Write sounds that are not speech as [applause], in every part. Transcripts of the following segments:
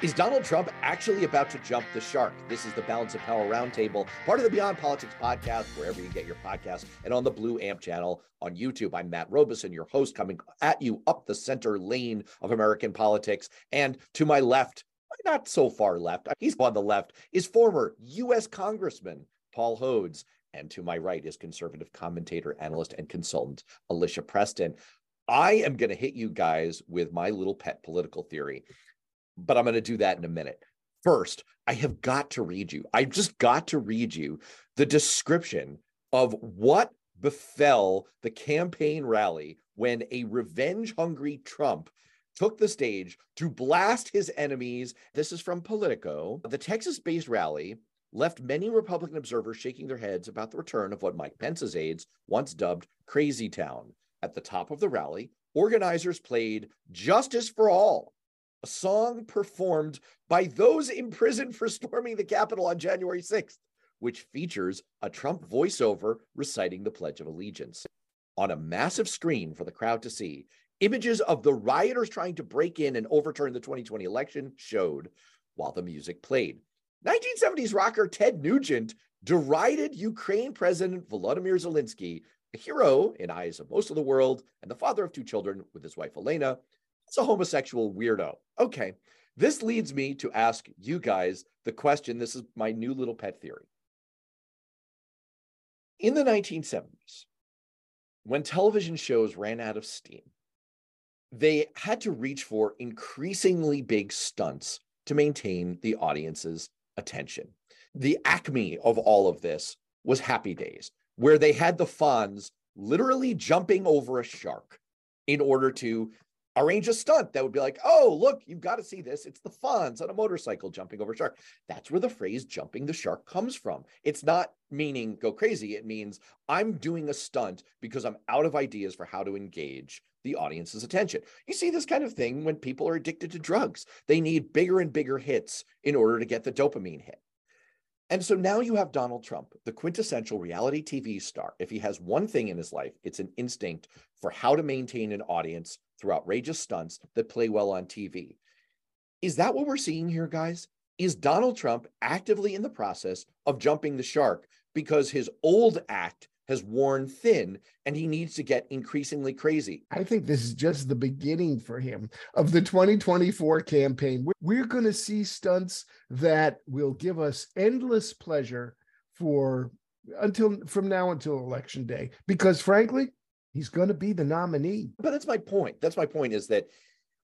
Is Donald Trump actually about to jump the shark? This is the Balance of Power Roundtable, part of the Beyond Politics podcast, wherever you get your podcasts, and on the Blue Amp channel on YouTube. I'm Matt Robison, your host, coming at you up the center lane of American politics. And to my left, not so far left, he's on the left, is former U.S. Congressman Paul Hodes. And to my right is conservative commentator, analyst, and consultant Alicia Preston. I am going to hit you guys with my little pet political theory but I'm going to do that in a minute. First, I have got to read you. I've just got to read you the description of what befell the campaign rally when a revenge hungry Trump took the stage to blast his enemies. This is from Politico. The Texas based rally left many Republican observers shaking their heads about the return of what Mike Pence's aides once dubbed Crazy Town. At the top of the rally, organizers played Justice for All a song performed by those imprisoned for storming the Capitol on January 6th, which features a Trump voiceover reciting the Pledge of Allegiance. On a massive screen for the crowd to see, images of the rioters trying to break in and overturn the 2020 election showed while the music played. 1970s rocker Ted Nugent derided Ukraine President Volodymyr Zelensky, a hero in eyes of most of the world and the father of two children with his wife Elena, it's a homosexual weirdo. Okay. This leads me to ask you guys the question. This is my new little pet theory. In the 1970s, when television shows ran out of steam, they had to reach for increasingly big stunts to maintain the audience's attention. The acme of all of this was Happy Days, where they had the Fonz literally jumping over a shark in order to arrange a stunt that would be like, oh, look, you've got to see this. It's the Fonz on a motorcycle jumping over a shark. That's where the phrase jumping the shark comes from. It's not meaning go crazy. It means I'm doing a stunt because I'm out of ideas for how to engage the audience's attention. You see this kind of thing when people are addicted to drugs. They need bigger and bigger hits in order to get the dopamine hit. And so now you have Donald Trump, the quintessential reality TV star. If he has one thing in his life, it's an instinct for how to maintain an audience through outrageous stunts that play well on TV. Is that what we're seeing here, guys? Is Donald Trump actively in the process of jumping the shark because his old act has worn thin and he needs to get increasingly crazy. I think this is just the beginning for him of the 2024 campaign. We're going to see stunts that will give us endless pleasure for until from now until election day because frankly, he's going to be the nominee. But that's my point. That's my point is that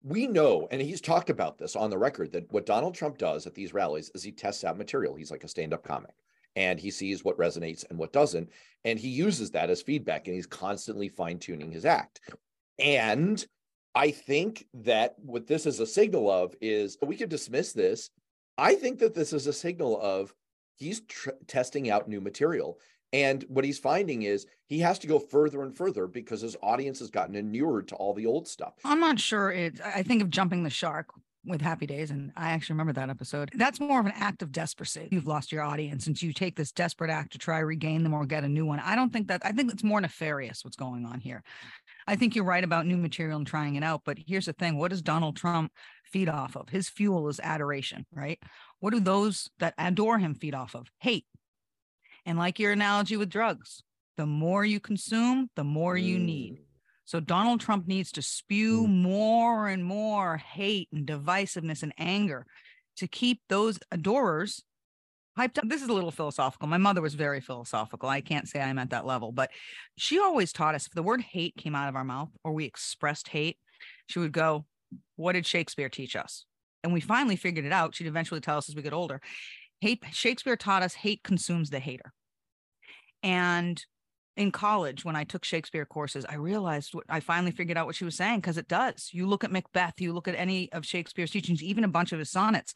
we know, and he's talked about this on the record, that what Donald Trump does at these rallies is he tests out material. He's like a stand up comic and he sees what resonates and what doesn't. And he uses that as feedback and he's constantly fine tuning his act. And I think that what this is a signal of is we could dismiss this. I think that this is a signal of he's tr- testing out new material. And what he's finding is he has to go further and further because his audience has gotten inured to all the old stuff. I'm not sure. I think of jumping the shark with Happy Days, and I actually remember that episode. That's more of an act of desperation. You've lost your audience, and you take this desperate act to try regain them or get a new one. I don't think that. I think it's more nefarious what's going on here. I think you're right about new material and trying it out. But here's the thing: what does Donald Trump feed off of? His fuel is adoration, right? What do those that adore him feed off of? Hate. And like your analogy with drugs, the more you consume, the more you need. Mm. So Donald Trump needs to spew mm. more and more hate and divisiveness and anger to keep those adorers hyped up. This is a little philosophical. My mother was very philosophical. I can't say I'm at that level, but she always taught us if the word hate came out of our mouth or we expressed hate, she would go, What did Shakespeare teach us? And we finally figured it out. She'd eventually tell us as we get older. Hate Shakespeare taught us hate consumes the hater. And in college when I took Shakespeare courses, I realized what I finally figured out what she was saying because it does. You look at Macbeth, you look at any of Shakespeare's teachings, even a bunch of his sonnets.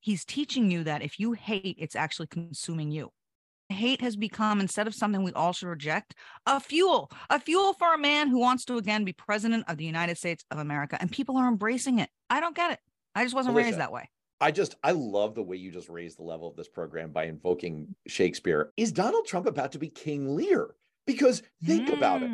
He's teaching you that if you hate, it's actually consuming you. Hate has become, instead of something we all should reject, a fuel, a fuel for a man who wants to again be president of the United States of America. And people are embracing it. I don't get it. I just wasn't raised that way. I just I love the way you just raised the level of this program by invoking Shakespeare. Is Donald Trump about to be King Lear? Because think mm. about it,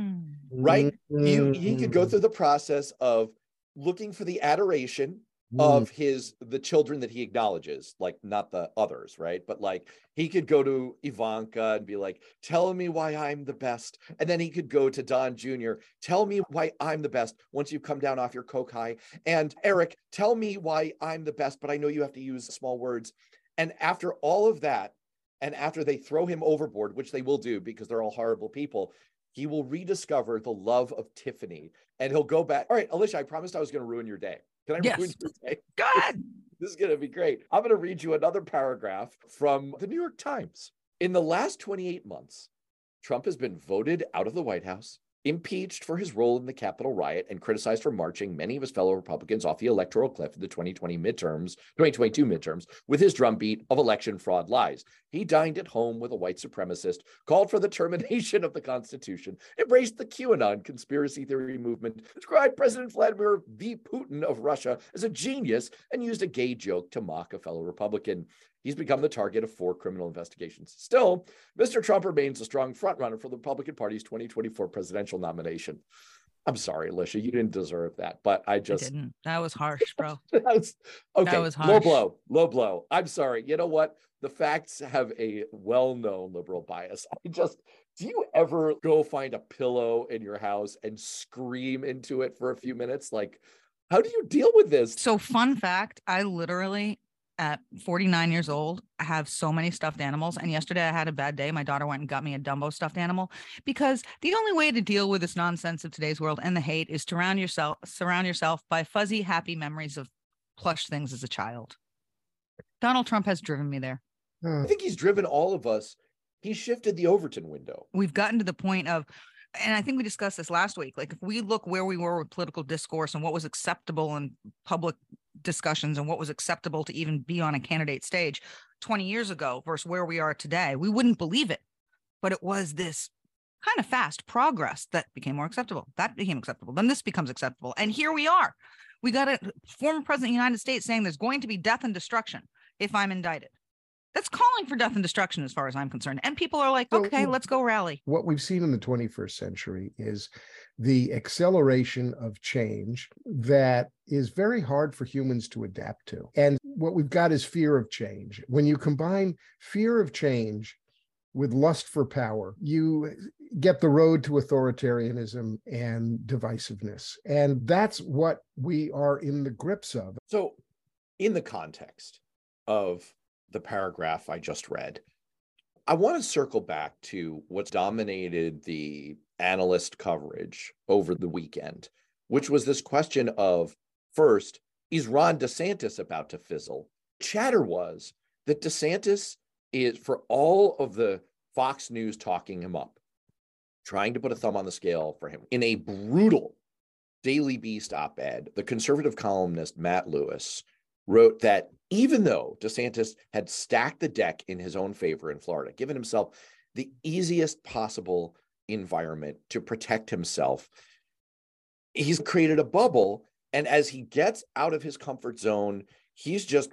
right? Mm-hmm. You he could go mm. through the process of looking for the adoration, of his the children that he acknowledges, like not the others, right? But like he could go to Ivanka and be like, "Tell me why I'm the best," and then he could go to Don Jr. Tell me why I'm the best once you've come down off your coke high, and Eric, tell me why I'm the best, but I know you have to use small words. And after all of that, and after they throw him overboard, which they will do because they're all horrible people, he will rediscover the love of Tiffany and he'll go back. All right, Alicia, I promised I was going to ruin your day. Can I Yes. ruin your day? [laughs] God. [laughs] This is going to be great. I'm going to read you another paragraph from the New York Times. In the last 28 months, Trump has been voted out of the White House, impeached for his role in the Capitol riot, and criticized for marching many of his fellow Republicans off the electoral cliff in the 2020 midterms, 2022 midterms, with his drumbeat of election fraud lies. He dined at home with a white supremacist, called for the termination of the Constitution, embraced the QAnon conspiracy theory movement, described President Vladimir V. Putin of Russia as a genius, and used a gay joke to mock a fellow Republican. He's become the target of four criminal investigations. Still, Mr. Trump remains a strong frontrunner for the Republican Party's 2024 presidential nomination. I'm sorry, Alicia, you didn't deserve that, but I I just didn't. That was harsh, bro. [laughs] that's okay. was low blow, low blow. I'm sorry. You know what? The facts have a well-known liberal bias. I just do you ever go find a pillow in your house and scream into it for a few minutes? Like, how do you deal with this? So, fun fact I literally, at 49 years old, I have so many stuffed animals. And yesterday I had a bad day. My daughter went and got me a Dumbo stuffed animal because the only way to deal with this nonsense of today's world and the hate is to surround yourself, surround yourself by fuzzy, happy memories of plush things as a child. Donald Trump has driven me there. Uh, I think he's driven all of us. He shifted the Overton window. we've gotten to the point of and i think we discussed this last week like if we look where we were with political discourse and what was acceptable in public discussions and what was acceptable to even be on a candidate stage 20 years ago versus where we are today we wouldn't believe it. But it was this kind of fast progress that became more acceptable that became acceptable then this becomes acceptable and here we are. We got a former president of the united states saying there's going to be death and destruction if i'm indicted that's calling for death and destruction as far as i'm concerned and people are like Well, okay you- let's go rally what we've seen in the 21st century is the acceleration of change that is very hard for humans to adapt to. And what we've got is fear of change. When you combine fear of change with lust for power, you get the road to authoritarianism and divisiveness. And that's what we are in the grips of. So, in the context of the paragraph I just read, I want to circle back to what's dominated the analyst coverage over the weekend, which was this question of first, is Ron DeSantis about to fizzle? Chatter was that DeSantis is, for all of the Fox News talking him up, trying to put a thumb on the scale for him in a brutal Daily Beast op ed, the conservative columnist Matt Lewis wrote that even though DeSantis had stacked the deck in his own favor in Florida, given himself the easiest possible environment to protect himself, he's created a bubble. And as he gets out of his comfort zone, he's just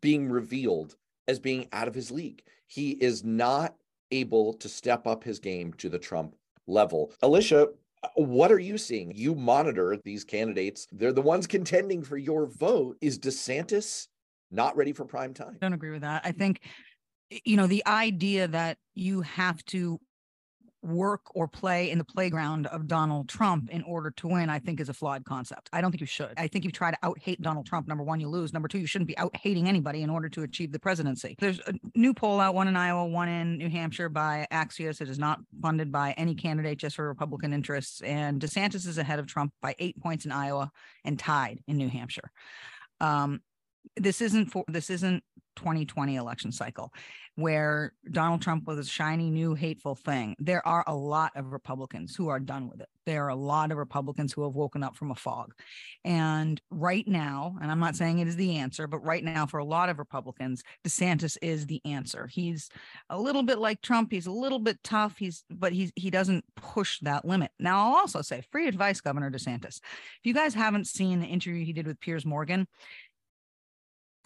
being revealed as being out of his league. He is not able to step up his game to the Trump level. Alicia, Uh, what are you seeing? You monitor these candidates. They're the ones contending for your vote. Is DeSantis not ready for prime time? I don't agree with that. I mm. think, you know, the idea that you have to work or play in the playground of Donald Trump in order to win, I think is a flawed concept. I don't think you should. I think you try to out hate Donald Trump. Number one, you lose. Number two, you shouldn't be out hating anybody in order to achieve the presidency. There's a new poll out, one in Iowa, one in New Hampshire by Axios. It is not funded by any candidate, just for Republican interests. And DeSantis is ahead of Trump by eight points in Iowa and tied in New Hampshire. Um, this isn't for this isn't 2020 election cycle where Donald Trump was a shiny new hateful thing. There are a lot of Republicans who are done with it. There are a lot of Republicans who have woken up from a fog. And right now, and I'm not saying it is the answer, but right now for a lot of Republicans, DeSantis is the answer. He's a little bit like Trump, he's a little bit tough, he's but he's he doesn't push that limit. Now I'll also say free advice Governor DeSantis. If you guys haven't seen the interview he did with Piers Morgan,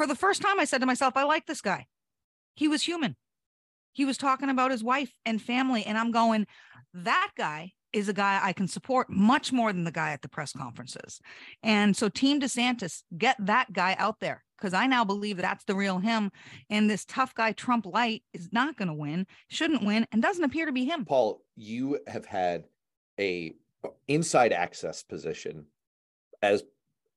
for the first time, I said to myself, I like this guy. He was human. He was talking about his wife and family. And I'm going, that guy is a guy I can support much more than the guy at the press conferences. And so, Team DeSantis, get that guy out there because I now believe that's the real him. And this tough guy, Trump Light, is not going to win, shouldn't win, and doesn't appear to be him. Paul, you have had a inside access position as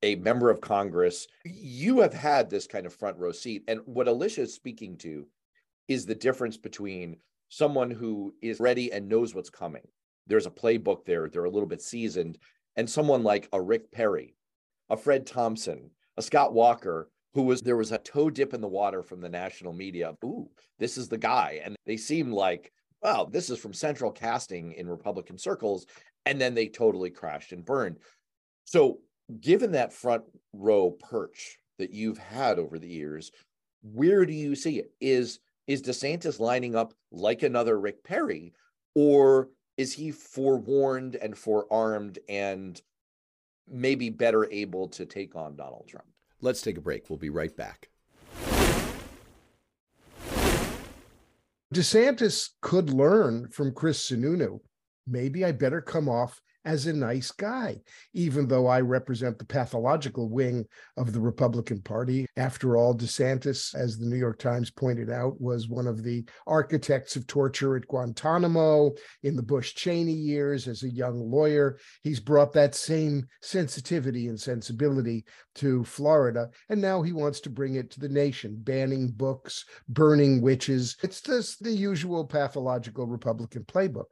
a member of Congress. You have had this kind of front row seat. And what Alicia is speaking to is the difference between someone who is ready and knows what's coming. There's a playbook there, they're a little bit seasoned, and someone like a Rick Perry, a Fred Thompson, a Scott Walker, who was there was a toe dip in the water from the national media. Ooh, this is the guy. And they seemed like, wow, this is from central casting in Republican circles. And then they totally crashed and burned. So, given that front row perch that you've had over the years, where do you see it? Is is DeSantis lining up like another Rick Perry, or is he forewarned and forearmed and maybe better able to take on Donald Trump? Let's take a break. We'll be right back. DeSantis could learn from Chris Sununu. Maybe I better come off as a nice guy, even though I represent the pathological wing of the Republican Party. After all, DeSantis, as the New York Times pointed out, was one of the architects of torture at Guantanamo in the Bush Cheney years as a young lawyer. He's brought that same sensitivity and sensibility to Florida, and now he wants to bring it to the nation, banning books, burning witches. It's just the usual pathological Republican playbook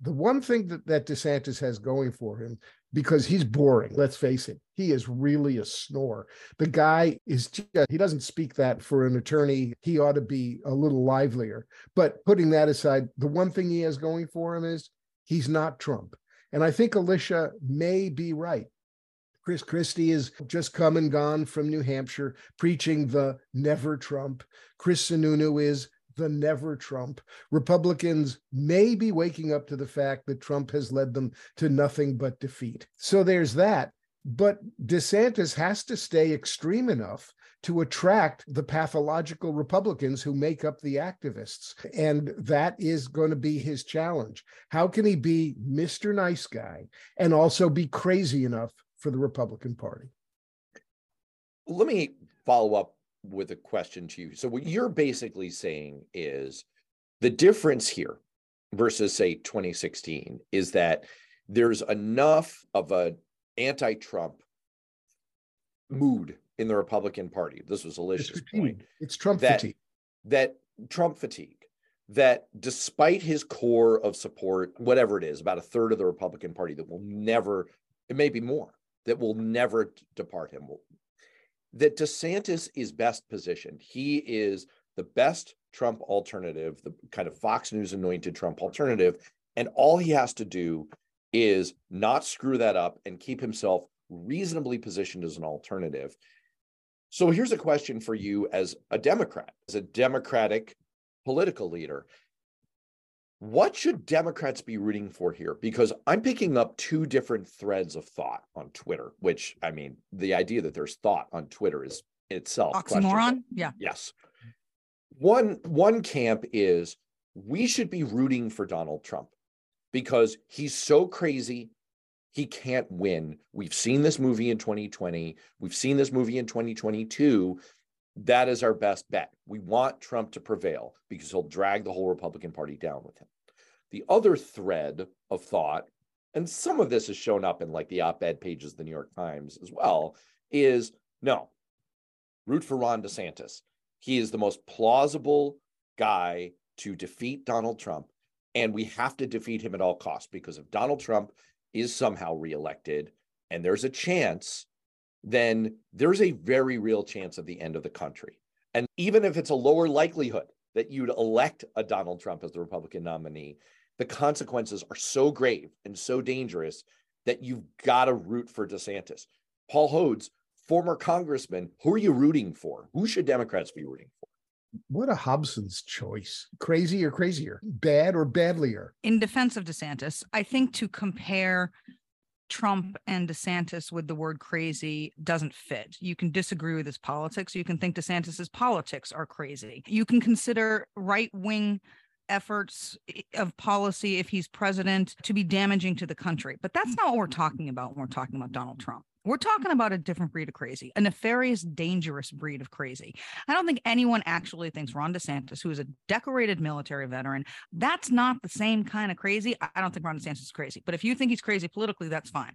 the one thing that, that DeSantis has going for him, because he's boring, let's face it, he is really a snore. The guy is just, he doesn't speak that for an attorney. He ought to be a little livelier. But putting that aside, the one thing he has going for him is he's not Trump. And I think Alicia may be right. Chris Christie is just come and gone from New Hampshire preaching the never Trump. Chris Sununu is the never Trump. Republicans may be waking up to the fact that Trump has led them to nothing but defeat. So there's that. But DeSantis has to stay extreme enough to attract the pathological Republicans who make up the activists. And that is going to be his challenge. How can he be Mr. Nice Guy and also be crazy enough for the Republican Party? Let me follow up with a question to you. So what you're basically saying is the difference here versus say 2016 is that there's enough of a anti-Trump mood in the Republican Party. This was Alicia's it's point. It's Trump that, fatigue. That Trump fatigue. That despite his core of support, whatever it is, about a third of the Republican Party that will never, it may be more, that will never depart him, that DeSantis is best positioned. He is the best Trump alternative, the kind of Fox News anointed Trump alternative. And all he has to do is not screw that up and keep himself reasonably positioned as an alternative. So here's a question for you as a Democrat, as a Democratic political leader what should Democrats be rooting for here? Because I'm picking up two different threads of thought on Twitter, which I mean, the idea that there's thought on Twitter is itself oxymoron. Yeah. Yes. One one camp is we should be rooting for Donald Trump because he's so crazy he can't win. We've seen this movie in 2020. We've seen this movie in 2022 that is our best bet. We want Trump to prevail because he'll drag the whole Republican Party down with him. The other thread of thought, and some of this has shown up in like the op ed pages of the New York Times as well, is no, root for Ron DeSantis. He is the most plausible guy to defeat Donald Trump. And we have to defeat him at all costs because if Donald Trump is somehow reelected and there's a chance then there's a very real chance of the end of the country. And even if it's a lower likelihood that you'd elect a Donald Trump as the Republican nominee, the consequences are so grave and so dangerous that you've got to root for DeSantis. Paul Hodes, former congressman, who are you rooting for? Who should Democrats be rooting for? What a Hobson's choice. Crazy or crazier, bad or badlier. In defense of DeSantis, I think to compare Trump mm-hmm. and DeSantis with the word crazy doesn't fit. You can disagree with his politics. You can think DeSantis's politics are crazy. You can consider right wing efforts of policy if he's president to be damaging to the country. But that's not what we're talking about when we're talking about Donald Trump. We're talking about a different breed of crazy, a nefarious, dangerous breed of crazy. I don't think anyone actually thinks Ron DeSantis, who is a decorated military veteran, that's not the same kind of crazy. I don't think Ron DeSantis is crazy. But if you think he's crazy politically, that's fine.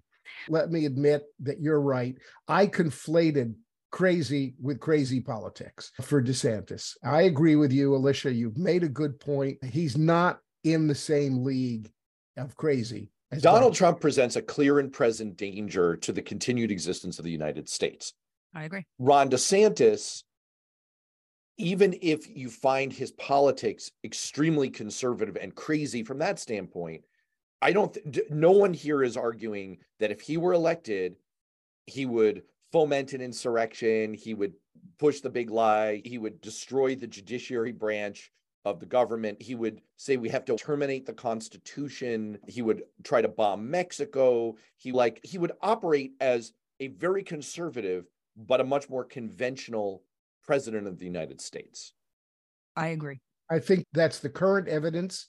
Let me admit that you're right. I conflated crazy with crazy politics for DeSantis. I agree with you, Alicia. You've made a good point. He's not in the same league of crazy Donald Trump presents a clear and present danger to the continued existence of the United States. I agree. Ron DeSantis, even if you find his politics extremely conservative and crazy from that standpoint, I don't, th- no one here is arguing that if he were elected, he would foment an insurrection, he would push the big lie, he would destroy the judiciary branch, of the government. He would say we have to terminate the Constitution. He would try to bomb Mexico. He like he would operate as a very conservative but a much more conventional president of the United States. I agree. I think that's the current evidence,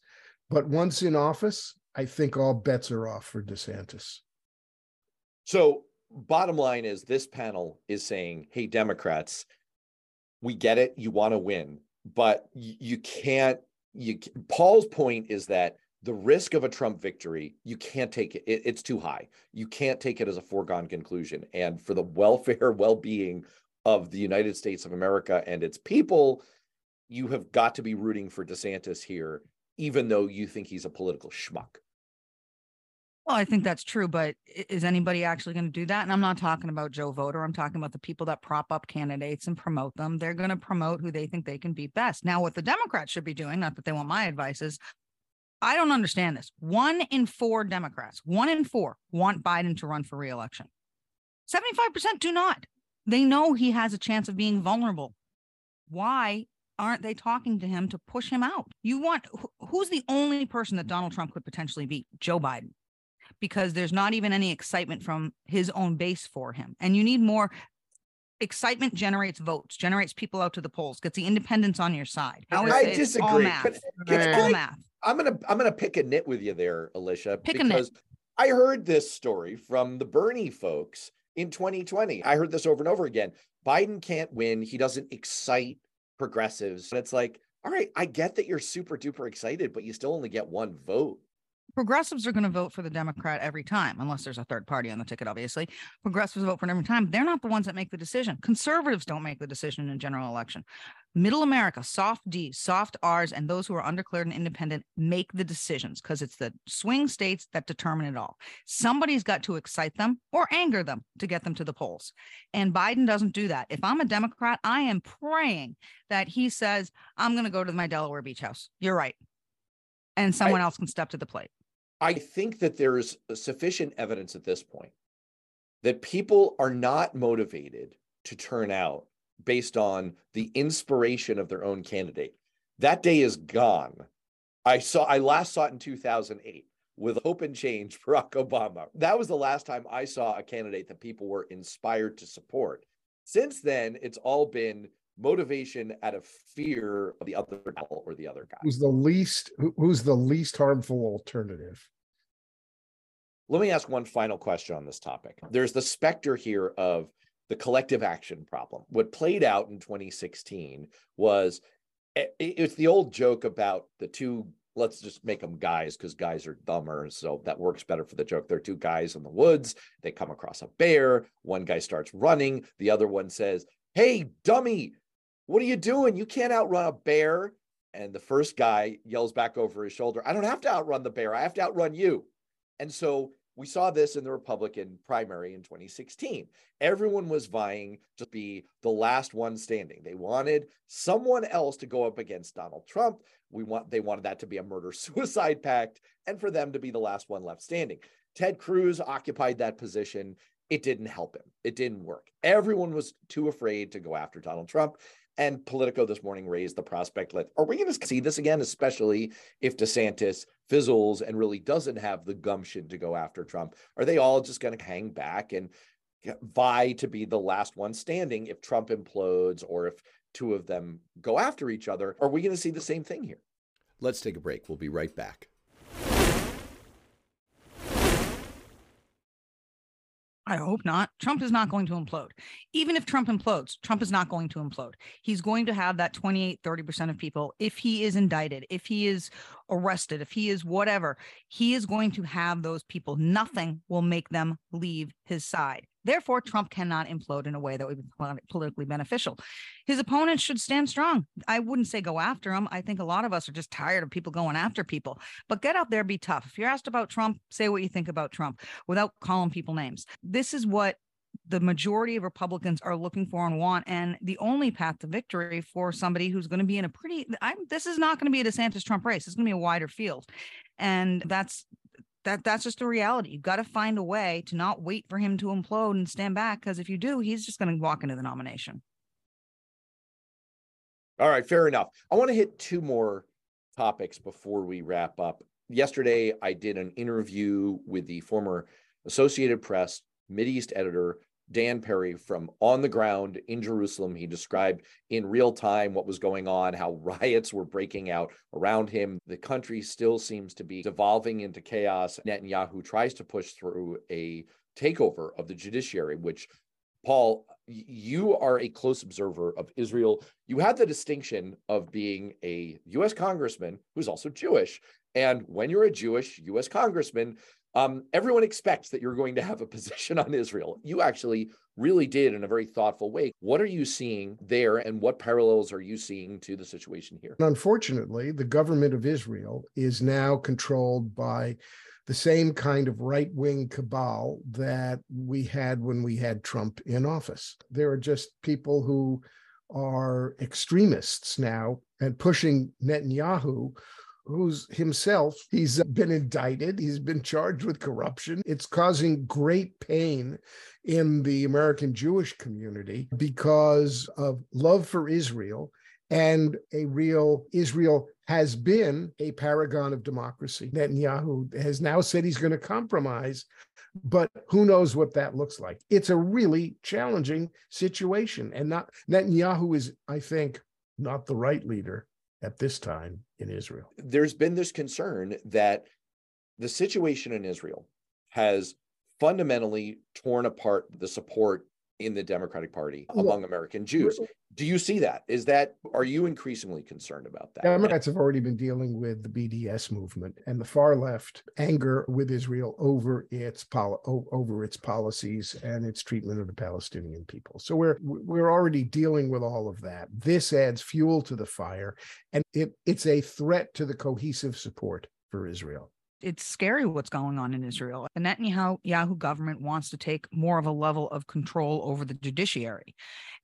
but once in office, I think all bets are off for DeSantis. So, bottom line is this panel is saying, "Hey Democrats, we get it. You want to win but you can't you paul's point is that the risk of a trump victory you can't take it, it, it's too high. You can't take it as a foregone conclusion. And for the welfare [laughs] well-being of the united states of america and its people you have got to be rooting for desantis here even though you think he's a political schmuck well, I think that's true, but is anybody actually going to do that? And I'm not talking about Joe Voter. I'm talking about the people that prop up candidates and promote them. They're going to promote who they think they can beat best. Now, what the Democrats should be doing, not that they want my advice, is I don't understand this. One in four Democrats, one in four want Biden to run for reelection. 75% do not. They know he has a chance of being vulnerable. Why aren't they talking to him to push him out? You want who's the only person that Donald Trump could potentially beat? Joe Biden because there's not even any excitement from his own base for him. And you need more excitement generates votes, generates people out to the polls, gets the independents on your side. I, I disagree. all math. But, can, all math. I'm gonna I'm gonna pick a nit with you there, Alicia, pick because I heard this story from the Bernie folks in 2020. I heard this over and over again. Biden can't win. He doesn't excite progressives. And it's like, all right, I get that you're super duper excited, but you still only get one vote progressives are going to vote for the Democrat every time, unless there's a third party on the ticket, obviously. Progressives vote for every time. They're not the ones that make the decision. Conservatives don't make the decision in a general election. Middle America, soft D, soft R's, and those who are undeclared and independent make the decisions because it's the swing states that determine it all. Somebody's got to excite them or anger them to get them to the polls. And Biden doesn't do that. If I'm a Democrat, I am praying that he says, I'm going to go to my Delaware beach house. You're right. And someone I, else can step to the plate. I think that there's sufficient evidence at this point that people are not motivated to turn out based on the inspiration of their own candidate. That day is gone. I saw I last saw it in 2008 with Hope and Change, [laughs] Barack Obama. That was the last time I saw a candidate that people were inspired to support. Since then, it's all been motivation out of fear of the other or the other guy. Who's the least who's the least harmful alternative? Let me ask one final question on this topic. There's the specter here of the collective action problem. What played out in 2016 was eh, it's the old joke about the two let's just make them guys because guys are dumber. So that works better for the joke. They're two guys in the woods. They come across a bear. One guy starts running. The other one says, Hey, dummy, what are you doing? You can't outrun a bear. And the first guy yells back over his shoulder, I don't have to outrun the bear. I have to outrun you. And so we saw this in the Republican primary in 2016. Everyone was vying to be the last one standing. They wanted someone else to go up against Donald Trump. We want they wanted that to be a murder suicide pact and for them to be the last one left standing. Ted Cruz occupied that position. It didn't help him. It didn't work. Everyone was too afraid to go after Donald Trump. And Politico this morning raised the prospect that are we going to see this again, especially if DeSantis fizzles and really doesn't have the gumption to go after Trump? Are they all just going to hang back and vie to be the last one standing if Trump implodes or if two of them go after each other? Are we going to see the same thing here? Let's take a break. We'll be right back. I hope not. Trump is not going to implode. Even if Trump implodes, Trump is not going to implode. He's going to have that 28, 30% of people. If he is indicted, if he is arrested, if he is whatever, he is going to have those people. Nothing will make them leave his side. Therefore, Trump cannot implode in a way that would be politically beneficial. His opponents should stand strong. I wouldn't say go after him. I think a lot of us are just tired of people going after people, but get out there, be tough. If you're asked about Trump, say what you think about Trump without calling people names. This is what the majority of Republicans are looking for and want, and the only path to victory for somebody who's going to be in a pretty. I'm, this is not going to be a DeSantis Trump race. It's going to be a wider field, and that's that that's just the reality. You've got to find a way to not wait for him to implode and stand back because if you do, he's just going to walk into the nomination. All right, fair enough. I want to hit two more topics before we wrap up. Yesterday, I did an interview with the former Associated Press East editor Dan Perry from on the ground in Jerusalem. He described in real time what was going on, how [laughs] riots were breaking out around him. The country still seems to be devolving into chaos. Netanyahu tries to push through a takeover of the judiciary, which Paul, you are a close observer of Israel. You had the distinction of being a US congressman who's also Jewish. And when you're a Jewish US congressman, um, everyone expects that you're going to have a position on Israel. You actually really did in a very thoughtful way. What are you seeing there, and what parallels are you seeing to the situation here? Unfortunately, the government of Israel is now controlled by the same kind of right wing cabal that we had when we had Trump in office. There are just people who are extremists now and pushing Netanyahu who's himself, he's been indicted, he's been charged with corruption. It's causing great pain in the American Jewish community because of love for Israel and a real Israel has been a paragon of democracy. Netanyahu has now said he's going to compromise, but who knows what that looks like? It's a really challenging situation. And not Netanyahu is, I think, not the right leader at this time in Israel. There's been this concern that the situation in Israel has fundamentally torn apart the support in the Democratic Party among American Jews. Do you see that? Is that are you increasingly concerned about that? Democrats have already been dealing with the BDS movement and the far left anger with Israel over its poli- over its policies and its treatment of the Palestinian people. So we're we're already dealing with all of that. This adds fuel to the fire, and it it's a threat to the cohesive support for Israel it's scary what's going on in Israel. The Netanyahu government wants to take more of a level of control over the judiciary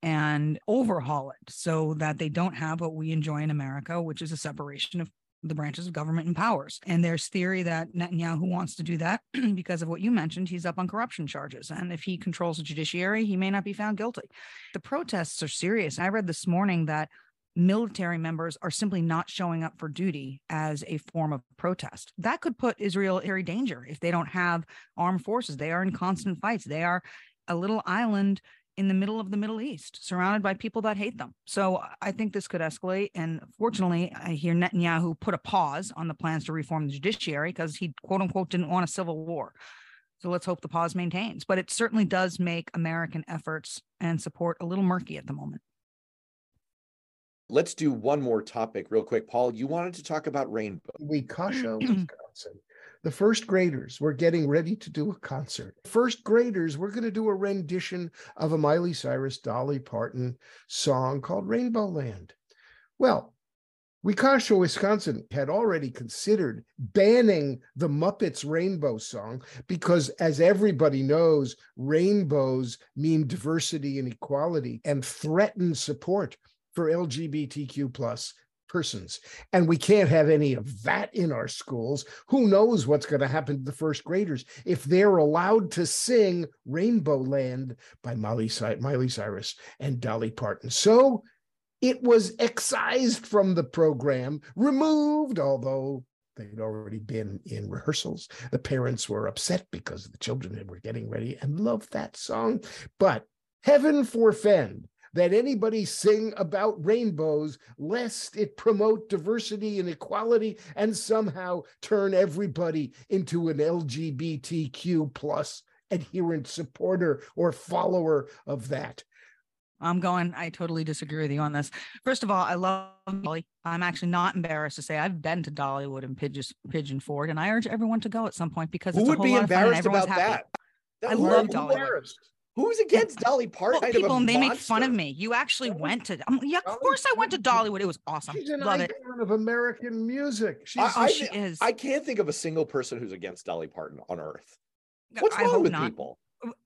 and overhaul it so that they don't have what we enjoy in America, which is a separation of the branches of government and powers. And there's theory that Netanyahu wants to do that [clears throat] because of what you mentioned. He's up on corruption charges. And if he controls the judiciary, he may not be found guilty. The protests are serious. I read this morning that military members are simply not showing up for duty as a form of protest. That could put Israel in very danger if they don't have armed forces. They are in constant fights. They are a little island in the middle of the Middle East, surrounded by people that hate them. So I think this could escalate. And fortunately, I hear Netanyahu put a pause on the plans to reform the judiciary because he, quote unquote, didn't want a civil war. So let's hope the pause maintains. But it certainly does make American efforts and support a little murky at the moment. Let's do one more topic real quick. Paul, you wanted to talk about Rainbow. Waukesha, [clears throat] Wisconsin. The first graders were getting ready to do a concert. First graders were going to do a rendition of a Miley Cyrus, Dolly Parton song called Rainbow Land. Well, Waukesha, Wisconsin had already considered banning the Muppets Rainbow song because, as everybody knows, rainbows mean diversity and equality and threaten support for LGBTQ plus persons. And we can't have any of that in our schools. Who knows what's going to happen to the first graders if they're allowed to sing Rainbow Land by Miley, Miley Cyrus and Dolly Parton. So it was excised from the program, removed, although they'd already been in rehearsals. The parents were upset because the children were getting ready and loved that song. But heaven forfend that anybody sing about rainbows lest it promote diversity and equality and somehow turn everybody into an lgbtq plus adherent supporter or follower of that I'm going, I totally disagree with you on this. First of all, I love Dolly. I'm actually not embarrassed to say I've been to Dollywood and Pigeon, Pigeon Forge, and I urge everyone to go at some point because Who would whole be lot of fun and embarrassed about happy. that? That I love. Dollywood. Who's against Dolly Parton? Well, Kind of a people and they make fun of me. You actually Dolly- went to, um, yeah, of Dolly course I went to Dollywood. It was awesome. she's an Love it. icon of american music she's I- I- she is. I can't think of a single person who's against Dolly Parton on earth. What's I wrong with not. people?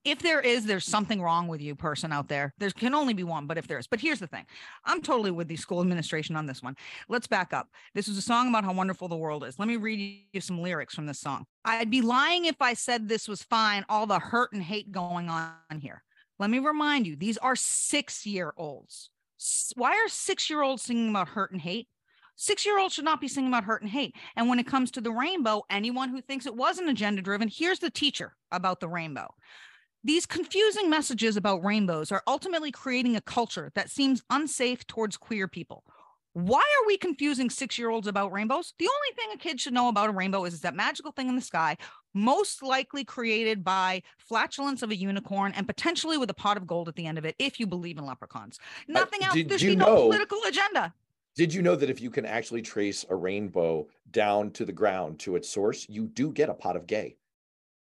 If there is, there's something wrong with you, person out there. There can only be one, but if there is, but here's the thing I'm totally with the school administration on this one. Let's back up. This is a song about how wonderful the world is. Let me read you some lyrics from this song. I'd be lying if I said this was fine, all the hurt and hate going on here. Let me remind you, these are six year olds. Why are six year olds singing about hurt and hate? Six year olds should not be singing about hurt and hate. And when it comes to the rainbow, anyone who thinks it wasn't agenda driven, here's the teacher about the rainbow. These confusing messages about rainbows are ultimately creating a culture that seems unsafe towards queer people. Why are we confusing six year olds about rainbows? The only thing a kid should know about a rainbow is that magical thing in the sky, most likely created by flatulence of a unicorn and potentially with a pot of gold at the end of it, if you believe in leprechauns. Nothing else. did There should be no know- political agenda. Did you know that if you can actually trace a rainbow down to the ground to its source, you do get a pot of gay?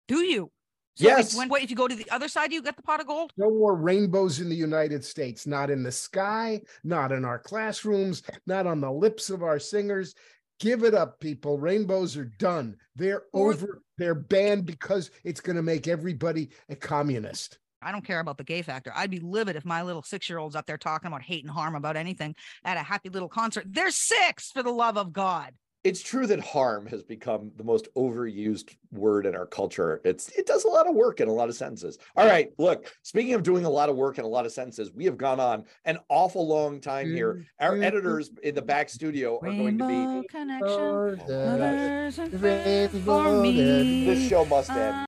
Do you? So Yes. If, when, wait, if you go to the other side, you get the pot of gold. No more rainbows in the United States, not in the sky, not in our classrooms, not on the lips of our singers. Give it up, people. Rainbows are done. They're Or- over. They're banned because it's going to make everybody a communist. I don't care about the gay factor. I'd be livid if my little six year old's up there talking about hate and harm about anything at a happy little concert. They're six for the love of God. It's true that harm has become the most overused word in our culture. It's it does a lot of work in a lot of sentences. All right, look, speaking of doing a lot of work in a lot of sentences, we have gone on an awful long time here. Our editors in the back studio are going to be connection. Oh, that- Others and Rainbow for me. this show must end.